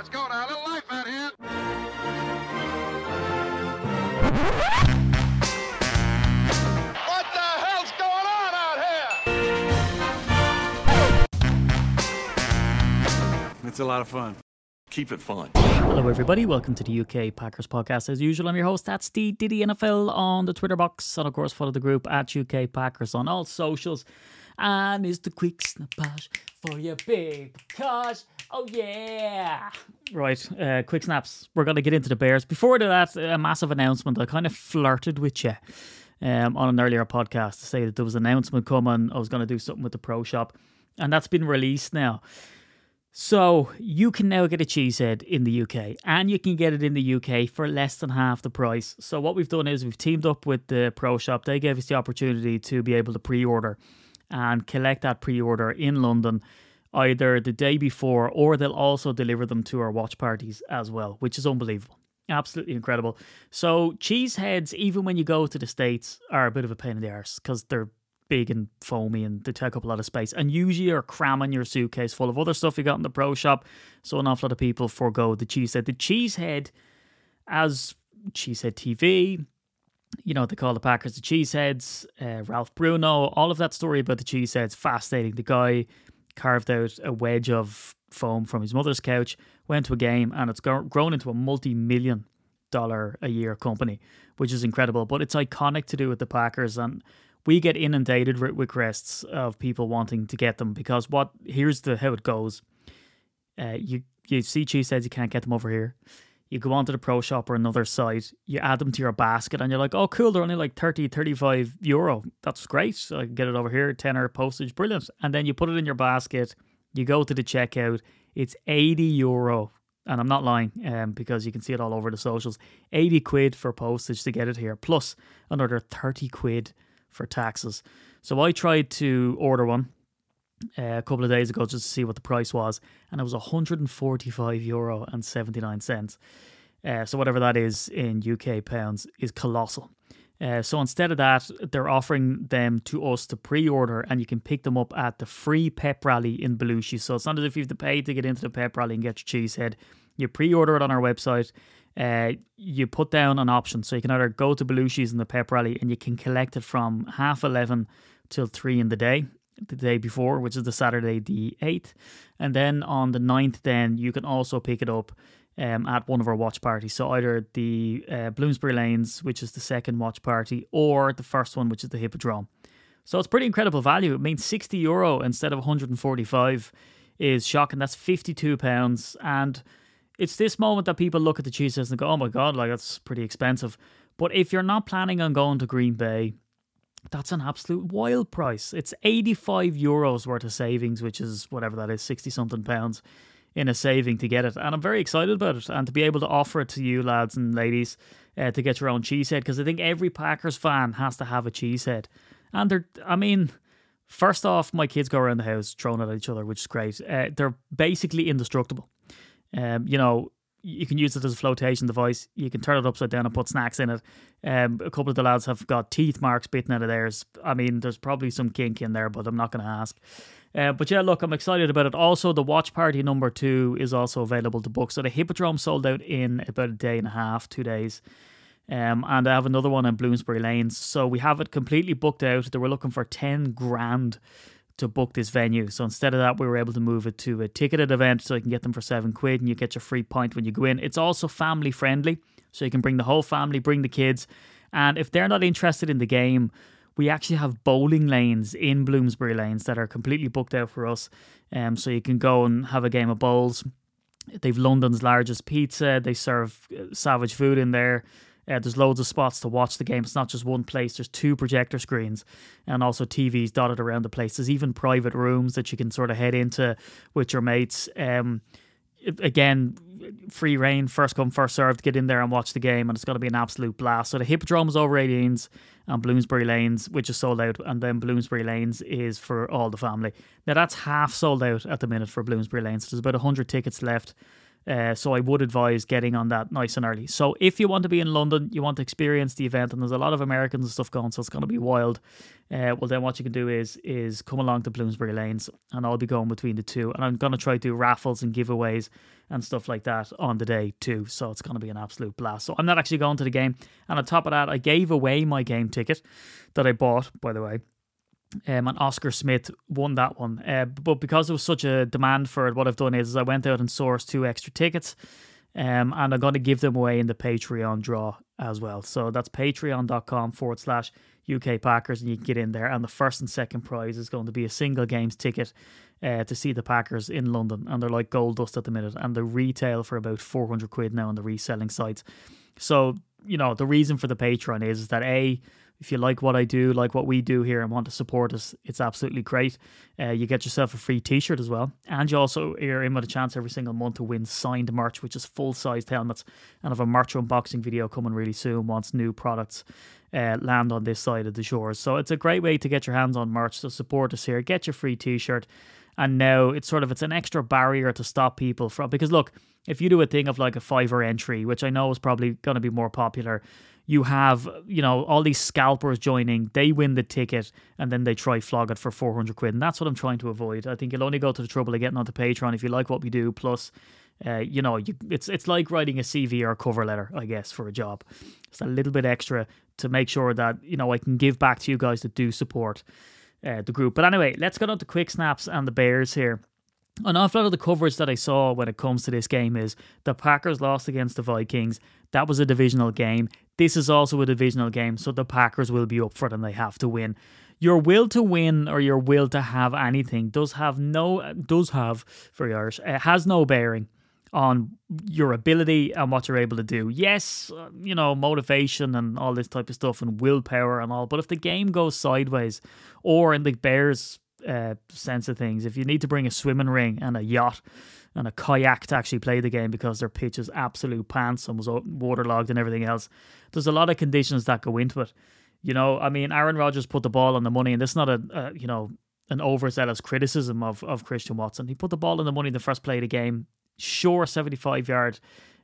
Let's go now. A little life out here. What the hell's going on out here? It's a lot of fun. Keep it fun. Hello, everybody. Welcome to the UK Packers podcast. As usual, I'm your host, that's the Diddy NFL on the Twitter box. And of course, follow the group at UK Packers on all socials. And is the quick snappage for your big cash. Oh, yeah. Right, uh, quick snaps. We're to get into the Bears. Before that, a massive announcement. I kind of flirted with you um, on an earlier podcast to say that there was an announcement coming. I was to do something with the Pro Shop. And that's been released now. So you can now get a cheesehead in the UK, and you can get it in the UK for less than half the price. So what we've done is we've teamed up with the Pro Shop. They gave us the opportunity to be able to pre-order and collect that pre-order in London either the day before or they'll also deliver them to our watch parties as well, which is unbelievable. Absolutely incredible. So cheeseheads, even when you go to the States, are a bit of a pain in the arse because they're big and foamy and they take up a lot of space. And usually you're cramming your suitcase full of other stuff you got in the pro shop. So an awful lot of people forego the cheesehead. The cheesehead, as cheesehead TV, you know, they call the Packers the cheeseheads, uh, Ralph Bruno, all of that story about the cheeseheads, fascinating. The guy carved out a wedge of foam from his mother's couch, went to a game, and it's grown into a multi million dollar a year company, which is incredible. But it's iconic to do with the Packers. And we get inundated with requests of people wanting to get them because what here's the how it goes. Uh, you you see cheeseheads, you can't get them over here. You go onto the pro shop or another site, you add them to your basket, and you're like, oh, cool, they're only like 30, 35 euro. That's great. So I can get it over here, tenner postage, brilliant. And then you put it in your basket, you go to the checkout, it's 80 euro. And I'm not lying um, because you can see it all over the socials 80 quid for postage to get it here, plus another 30 quid for taxes. So I tried to order one uh, a couple of days ago just to see what the price was, and it was 145 euro and 79 cents. Uh, so whatever that is in UK pounds is colossal. Uh, so instead of that, they're offering them to us to pre-order, and you can pick them up at the free pep rally in Belushi. So it's not as if you have to pay to get into the pep rally and get your cheese head. You pre-order it on our website, uh, you put down an option. So you can either go to Belushi's in the pep rally and you can collect it from half 11 till 3 in the day, the day before, which is the Saturday the 8th. And then on the 9th, then you can also pick it up um, at one of our watch parties. So either the uh, Bloomsbury Lanes, which is the second watch party, or the first one, which is the Hippodrome. So it's pretty incredible value. It means 60 euro instead of 145 is shocking. That's 52 pounds. And it's this moment that people look at the cheeses and go, oh my God, like that's pretty expensive. But if you're not planning on going to Green Bay, that's an absolute wild price. It's 85 euros worth of savings, which is whatever that is, 60 something pounds in a saving to get it. And I'm very excited about it and to be able to offer it to you, lads and ladies, uh, to get your own cheese cheesehead because I think every Packers fan has to have a cheese cheesehead. And they're, I mean, first off, my kids go around the house throwing at each other, which is great. Uh, they're basically indestructible. Um, you know, you can use it as a flotation device. You can turn it upside down and put snacks in it. Um, a couple of the lads have got teeth marks bitten out of theirs. I mean, there's probably some kink in there, but I'm not going to ask. Uh, but yeah, look, I'm excited about it. Also, the watch party number two is also available to book. So the Hippodrome sold out in about a day and a half, two days. Um, and I have another one in Bloomsbury Lanes. So we have it completely booked out. They were looking for 10 grand to book this venue. So instead of that, we were able to move it to a ticketed event so you can get them for seven quid and you get your free pint when you go in. It's also family friendly, so you can bring the whole family, bring the kids. And if they're not interested in the game, we actually have bowling lanes in Bloomsbury Lanes that are completely booked out for us. Um, so you can go and have a game of bowls. They've London's largest pizza. They serve uh, savage food in there. Uh, there's loads of spots to watch the game. It's not just one place. There's two projector screens and also TVs dotted around the place. There's even private rooms that you can sort of head into with your mates. Um, again, free reign, first come, first served. Get in there and watch the game, and it's going to be an absolute blast. So the Hippodrome is over 18s and Bloomsbury Lanes, which is sold out, and then Bloomsbury Lanes is for all the family. Now that's half sold out at the minute for Bloomsbury Lanes. There's about 100 tickets left. Uh, so I would advise getting on that nice and early. So if you want to be in London, you want to experience the event, and there's a lot of Americans and stuff going, so it's going to be wild. Uh, well, then what you can do is is come along to Bloomsbury Lanes, and I'll be going between the two, and I'm going to try to do raffles and giveaways and stuff like that on the day too. So it's going to be an absolute blast. So I'm not actually going to the game, and on top of that, I gave away my game ticket that I bought, by the way. Um, and Oscar Smith won that one. Uh, but because there was such a demand for it, what I've done is, I went out and sourced two extra tickets. Um, and I'm going to give them away in the Patreon draw as well. So that's patreon.com forward slash UK Packers, and you can get in there. And the first and second prize is going to be a single games ticket uh, to see the Packers in London. And they're like gold dust at the minute. And they retail for about 400 quid now on the reselling sites. So, you know, the reason for the Patreon is, is that A, if you like what I do, like what we do here, and want to support us, it's absolutely great. Uh, you get yourself a free T-shirt as well, and you also are in with a chance every single month to win signed merch, which is full-sized helmets. And I have a merch unboxing video coming really soon once new products uh, land on this side of the shores. So it's a great way to get your hands on merch to support us here. Get your free T-shirt, and now it's sort of it's an extra barrier to stop people from because look, if you do a thing of like a fiver entry, which I know is probably going to be more popular you have, you know, all these scalpers joining, they win the ticket and then they try flog it for 400 quid. And that's what I'm trying to avoid. I think you'll only go to the trouble of getting onto Patreon if you like what we do. Plus, uh, you know, you, it's it's like writing a CV or a cover letter, I guess, for a job. It's a little bit extra to make sure that, you know, I can give back to you guys that do support uh, the group. But anyway, let's get on to quick snaps and the Bears here an awful lot of the coverage that I saw when it comes to this game is the Packers lost against the Vikings. That was a divisional game. This is also a divisional game, so the Packers will be up for it and they have to win. Your will to win or your will to have anything does have no does have very Irish it has no bearing on your ability and what you're able to do. Yes, uh, you know, motivation and all this type of stuff and willpower and all, but if the game goes sideways or in the Bears uh, sense of things. If you need to bring a swimming ring and a yacht and a kayak to actually play the game because their pitch is absolute pants and was waterlogged and everything else, there's a lot of conditions that go into it. You know, I mean, Aaron Rodgers put the ball on the money, and this is not a, a you know an overzealous criticism of of Christian Watson. He put the ball on the money the first play of the game. Sure, 75 yard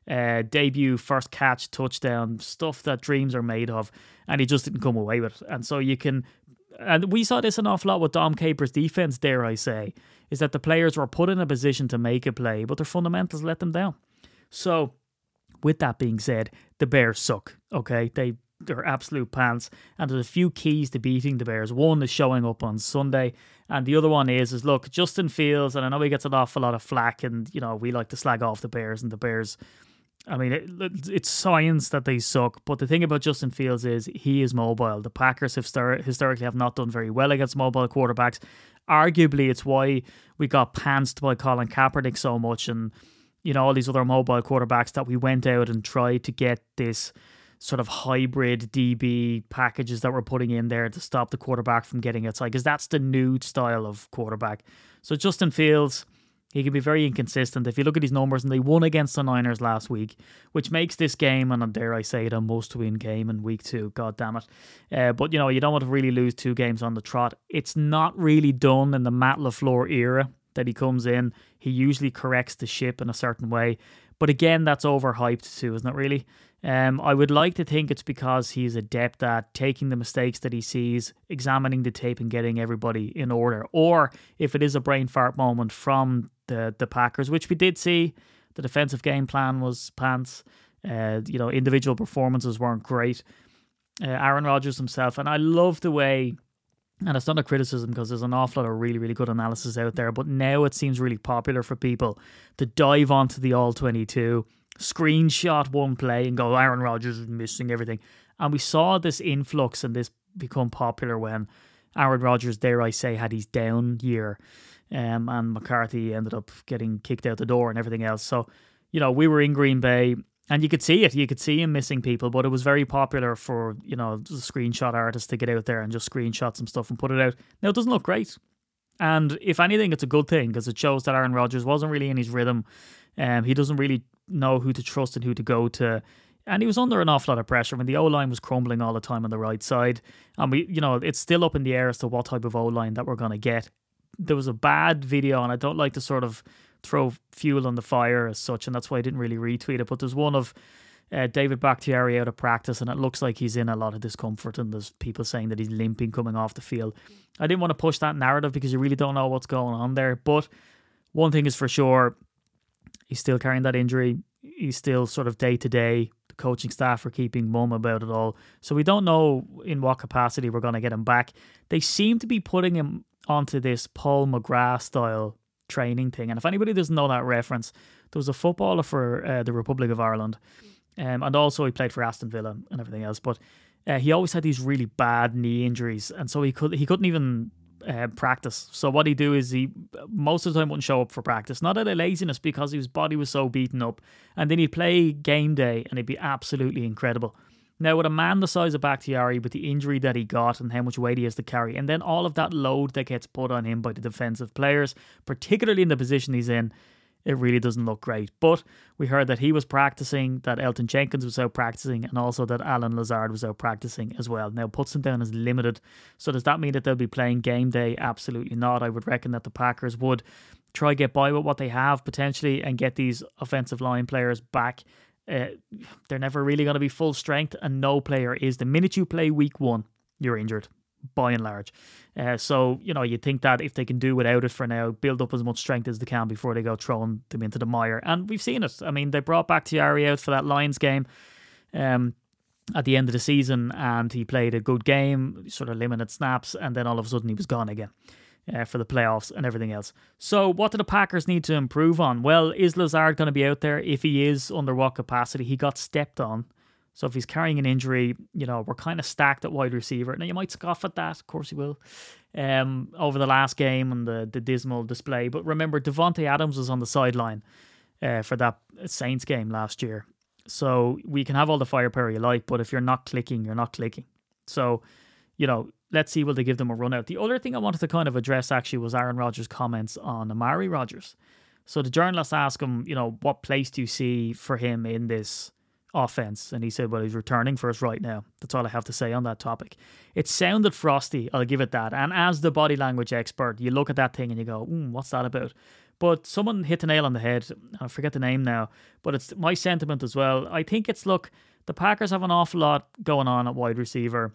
uh, debut, first catch, touchdown, stuff that dreams are made of, and he just didn't come away with it. And so you can and we saw this an awful lot with Dom Capers' defense, dare I say, is that the players were put in a position to make a play, but their fundamentals let them down. So, with that being said, the Bears suck. Okay, they they're absolute pants, and there's a few keys to beating the Bears. One is showing up on Sunday, and the other one is is look, Justin Fields, and I know he gets an awful lot of flack, and you know we like to slag off the Bears, and the Bears I mean, it, it's science that they suck. But the thing about Justin Fields is he is mobile. The Packers have star- historically have not done very well against mobile quarterbacks. Arguably, it's why we got pantsed by Colin Kaepernick so much, and you know all these other mobile quarterbacks that we went out and tried to get this sort of hybrid DB packages that we're putting in there to stop the quarterback from getting outside, because that's the new style of quarterback. So Justin Fields he can be very inconsistent. If you look at his numbers, and they won against the Niners last week, which makes this game, and dare I say it, a must-win game in week two. God damn it! Uh, but you know you don't want to really lose two games on the trot. It's not really done in the Matt LaFleur era that he comes in. He usually corrects the ship in a certain way, but again, that's overhyped too, isn't it? Really. Um, I would like to think it's because he's adept at taking the mistakes that he sees, examining the tape, and getting everybody in order. Or if it is a brain fart moment from the the Packers, which we did see. The defensive game plan was pants. Uh, you know, individual performances weren't great. Uh, Aaron Rodgers himself, and I love the way, and it's not a criticism because there's an awful lot of really, really good analysis out there, but now it seems really popular for people to dive onto the All 22, screenshot one play, and go, Aaron Rodgers is missing everything. And we saw this influx and this become popular when Aaron Rodgers, dare I say, had his down year um, and McCarthy ended up getting kicked out the door and everything else. So, you know, we were in Green Bay and you could see it. You could see him missing people, but it was very popular for, you know, the screenshot artists to get out there and just screenshot some stuff and put it out. Now, it doesn't look great. And if anything, it's a good thing because it shows that Aaron Rodgers wasn't really in his rhythm. Um, he doesn't really know who to trust and who to go to. And he was under an awful lot of pressure. I mean, the O line was crumbling all the time on the right side. And we, you know, it's still up in the air as to what type of O line that we're going to get there was a bad video, and I don't like to sort of throw fuel on the fire as such, and that's why I didn't really retweet it. But there's one of uh, David Bakhtiari out of practice, and it looks like he's in a lot of discomfort, and there's people saying that he's limping coming off the field. I didn't want to push that narrative because you really don't know what's going on there. But one thing is for sure, he's still carrying that injury. He's still sort of day to day. The coaching staff are keeping mum about it all. So we don't know in what capacity we're going to get him back. They seem to be putting him onto this Paul McGrath style training thing. And if anybody doesn't know that reference, there was a footballer for uh, the Republic of Ireland. Um, and also he played for Aston Villa and everything else. But uh, he always had these really bad knee injuries, and so he could he couldn't even uh, practice. So what he do is he most of the time wouldn't show up for practice, not out of laziness because his body was so beaten up, and then he'd play game day and it'd be absolutely incredible. Now, with a man the size of Bakhtiari, with the injury that he got and how much weight he has to carry, and then all of that load that gets put on him by the defensive players, particularly in the position he's in, it really doesn't look great. But we heard that he was practicing, that Elgton Jenkins was out practicing, and also that Allen Lazard was out practicing as well. Now, puts him down as limited. So, does that mean that they'll be playing game day? Absolutely not. I would reckon that the Packers would try get by with what they have potentially and get these offensive line players back. Uh, they're never really going to be full strength, and no player is. The minute you play week one, you're injured by and large. Uh, so, you know, you'd think that if they can do without it for now, build up as much strength as they can before they go throwing them into the mire. And we've seen it. I mean, they brought back Bakhtiari out for that Lions game um, at the end of the season and he played a good game, sort of limited snaps, and then all of a sudden he was gone again. Uh, for the playoffs and everything else. So, what do the Packers need to improve on? Well, is Lazard going to be out there? If he is, under what capacity? He got stepped on so if he's carrying an injury, you know, we're kind of stacked at wide receiver. Now you might scoff at that, of course you will, um, over the last game and the, the dismal display. But remember, Davante Adams was on the sideline uh, for that Saints game last year. So we can have all the firepower you like, but if you're not clicking, you're not clicking. So, you know, let's see will they give them a run out. The other thing I wanted to kind of address actually was Aaron Rodgers' comments on Amari Rodgers. So the journalists ask him, you know, what place do you see for him in this offense. And he said, Well, he's returning for us right now. That's all I have to say on that topic. It sounded frosty, I'll give it that. And as the body language expert, you look at that thing and you go, mm, What's that about? But someone hit the nail on the head. I forget the name now, but it's my sentiment as well. I think it's look, the Packers have an awful lot going on at wide receiver.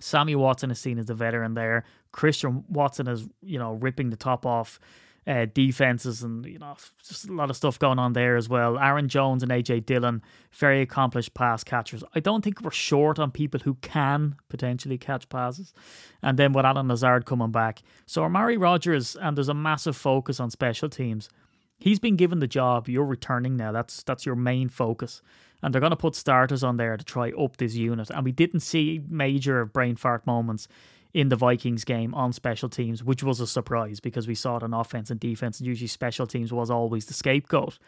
Sammy Watson is seen as the veteran there. Christian Watson is, you know, ripping the top off uh, defenses and you know just a lot of stuff going on there as well. Aaron Jones and AJ Dillon, very accomplished pass catchers. I don't think we're short on people who can potentially catch passes. And then with Allen Lazard coming back, so Amari Rodgers and there's a massive focus on special teams. He's been given the job. You're returning now. That's that's your main focus. And they're going to put starters on there to try up this unit. And we didn't see major brain fart moments in the Vikings game on special teams, which was a surprise because we saw it on offense and defense, and usually special teams was always the scapegoat.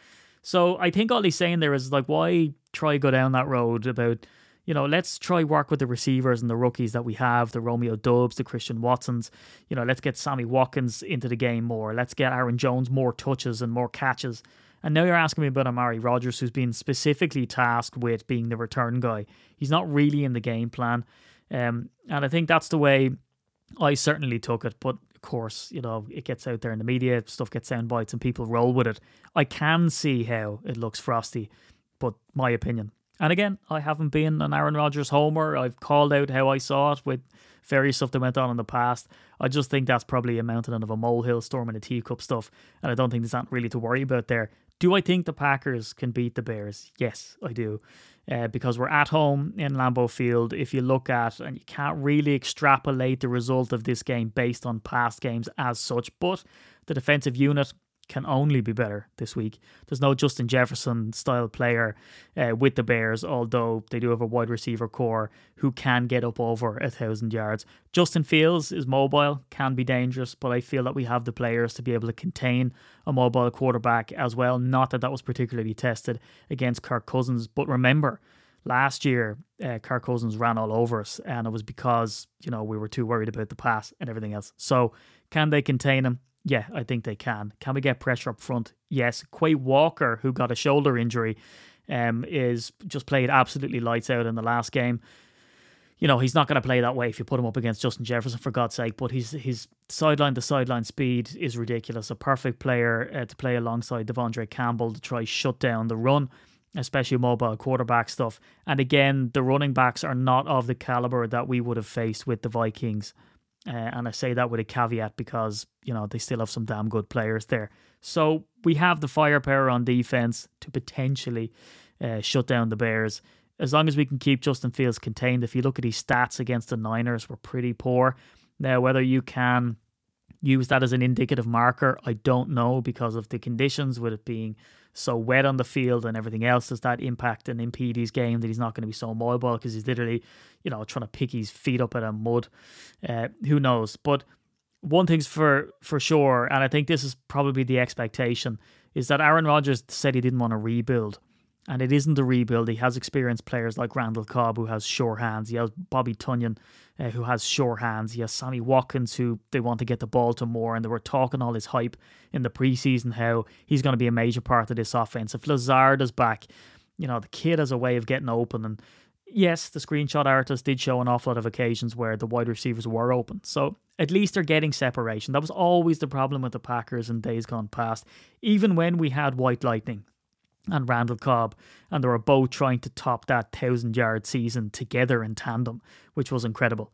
So I think all he's saying there is like, why try go down that road about, you know, let's try work with the receivers and the rookies that we have, the Romeo Doubs, the Christian Watsons. You know, let's get Sammy Watkins into the game more. Let's get Aaron Jones more touches and more catches. And now you're asking me about Amari Rodgers, who's been specifically tasked with being the return guy. He's not really in the game plan. Um, and I think that's the way I certainly took it. But of course, you know, it gets out there in the media, stuff gets sound bites, and people roll with it. I can see how it looks frosty, but my opinion. And again, I haven't been an Aaron Rodgers homer. I've called out how I saw it with various stuff that went on in the past. I just think that's probably a mountain out of a molehill storm storming a teacup stuff, and I don't think there's not really to worry about there. Do I think the Packers can beat the Bears? Yes, I do uh, because we're at home in Lambeau Field. If you look at, and you can't really extrapolate the result of this game based on past games as such, but the defensive unit can only be better this week. There's no Justin Jefferson style player uh, with the Bears, although they do have a wide receiver core who can get up over a thousand yards. Justin Fields is mobile, can be dangerous, but I feel that we have the players to be able to contain a mobile quarterback as well. Not that that was particularly tested against Kirk Cousins, but remember. Last year, uh, Kirk Cousins ran all over us, and it was because you know we were too worried about the pass and everything else. So, can they contain him? Yeah, I think they can. Can we get pressure up front? Yes. Quay Walker, who got a shoulder injury, um, is just played absolutely lights out in the last game. you know, he's not going to play that way if you put him up against Justin Jefferson, for God's sake. But his his sideline to sideline speed is ridiculous. A perfect player uh, to play alongside De'Vondre Campbell to try shut down the run, especially mobile quarterback stuff. And again, the running backs are not of the caliber that we would have faced with the Vikings. Uh, and I say that with a caveat because you know they still have some damn good players there. So we have the firepower on defense to potentially uh, shut down the Bears as long as we can keep Justin Fields contained, if you look at his stats against the Niners, were pretty poor. Now, whether you can use that as an indicative marker, I don't know because of the conditions, with it being so wet on the field and everything else. Does that impact and impede his game that he's not going to be so mobile because he's literally, you know, trying to pick his feet up at a mud? Uh, who knows? But one thing's for for sure, and I think this is probably the expectation, is that Aaron Rodgers said he didn't want to rebuild. And it isn't a rebuild. He has experienced players like Randall Cobb, who has sure hands. He has Bobby Tonyan, uh, who has sure hands. He has Sammy Watkins, who they want to get the ball to more. And they were talking all this hype in the preseason how he's going to be a major part of this offense. If Lazard is back, you know, the kid has a way of getting open. And yes, the screenshot artist did show an awful lot of occasions where the wide receivers were open. So at least they're getting separation. That was always the problem with the Packers in days gone past. Even when we had White Lightning, and Randall Cobb, and they were both trying to top that thousand yard season together in tandem, which was incredible.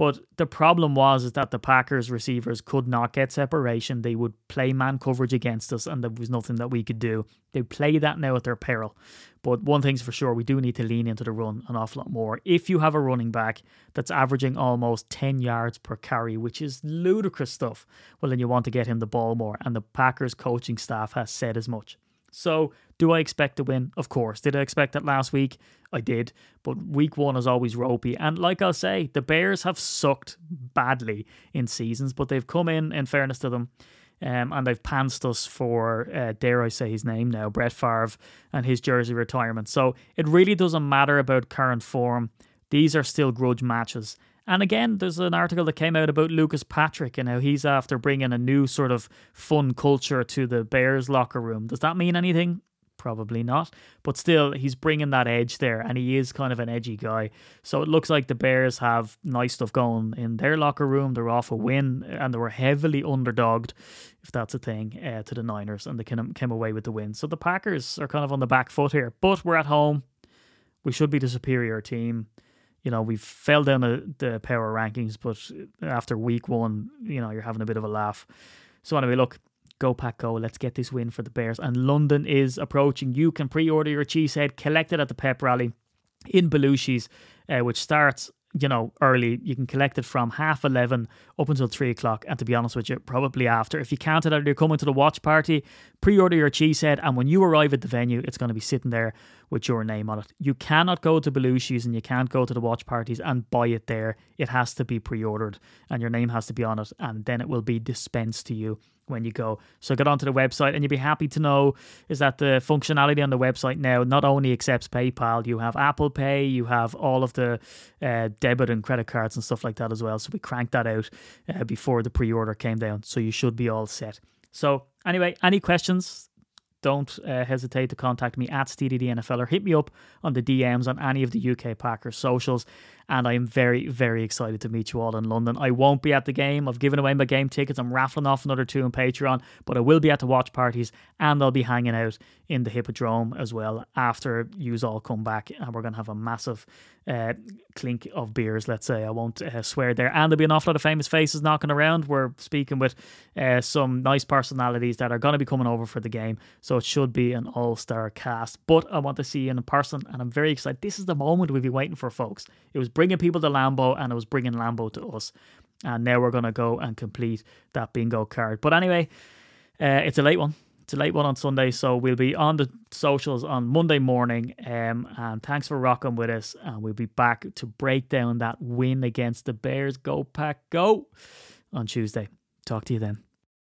But the problem was is that the Packers receivers could not get separation. They would play man coverage against us, and there was nothing that we could do. They play that now at their peril. But one thing's for sure, we do need to lean into the run an awful lot more. If you have a running back that's averaging almost 10 yards per carry, which is ludicrous stuff, well, then you want to get him the ball more. And the Packers coaching staff has said as much. So, do I expect to win? Of course. Did I expect that last week? I did. But week one is always ropey. And like I'll say, the Bears have sucked badly in seasons, but they've come in, in fairness to them, um, and they've pantsed us for, uh, dare I say his name now, Brett Favre and his jersey retirement. So it really doesn't matter about current form. These are still grudge matches. And again, there's an article that came out about Lucas Patrick and how he's after bringing a new sort of fun culture to the Bears locker room. Does that mean anything? Probably not. But still, he's bringing that edge there, and he is kind of an edgy guy. So it looks like the Bears have nice stuff going in their locker room. They're off a win, and they were heavily underdogged, if that's a thing, uh, to the Niners, and they came, came away with the win. So the Packers are kind of on the back foot here, but we're at home. We should be the superior team you know, we fell down the, the power rankings, but after week one, you know, you're having a bit of a laugh. So anyway, look, go pack go. Let's get this win for the Bears. And London is approaching. You can pre-order your cheesehead, collect it at the pep rally in Belushi's, uh, which starts you know, early. You can collect it from half 11 up until 3 o'clock. And to be honest with you, probably after. If you can't it out, you're coming to the watch party, pre order your cheese cheesehead. And when you arrive at the venue, it's going to be sitting there with your name on it. You cannot go to Belushi's and you can't go to the watch parties and buy it there. It has to be pre ordered and your name has to be on it. And then it will be dispensed to you when you go. So get onto the website and you'll be happy to know is that the functionality on the website now not only accepts PayPal, you have Apple Pay, you have all of the uh, debit and credit cards and stuff like that as well. So we cranked that out uh, before the pre-order came down. So you should be all set. So anyway, any questions? Don't uh, hesitate to contact me at SteedyDNFL or hit me up on the DMs on any of the UK Packers socials. And I am very, very excited to meet you all in London. I won't be at the game. I've given away my game tickets. I'm raffling off another two on Patreon, but I will be at the watch parties and I'll be hanging out in the Hippodrome as well after yous all come back. And we're going to have a massive uh, clink of beers, let's say. I won't uh, swear there. And there'll be an awful lot of famous faces knocking around. We're speaking with uh, some nice personalities that are going to be coming over for the game. So it should be an all star cast. But I want to see you in person, and I'm very excited. This is the moment we've been waiting for, folks. It was bringing people to Lambeau and it was bringing Lambeau to us. And now we're going to go and complete that bingo card. But anyway, uh, it's a late one. It's a late one on Sunday, so we'll be on the socials on Monday morning. Um, and thanks for rocking with us. And we'll be back to break down that win against the Bears. Go, pack, go on Tuesday. Talk to you then.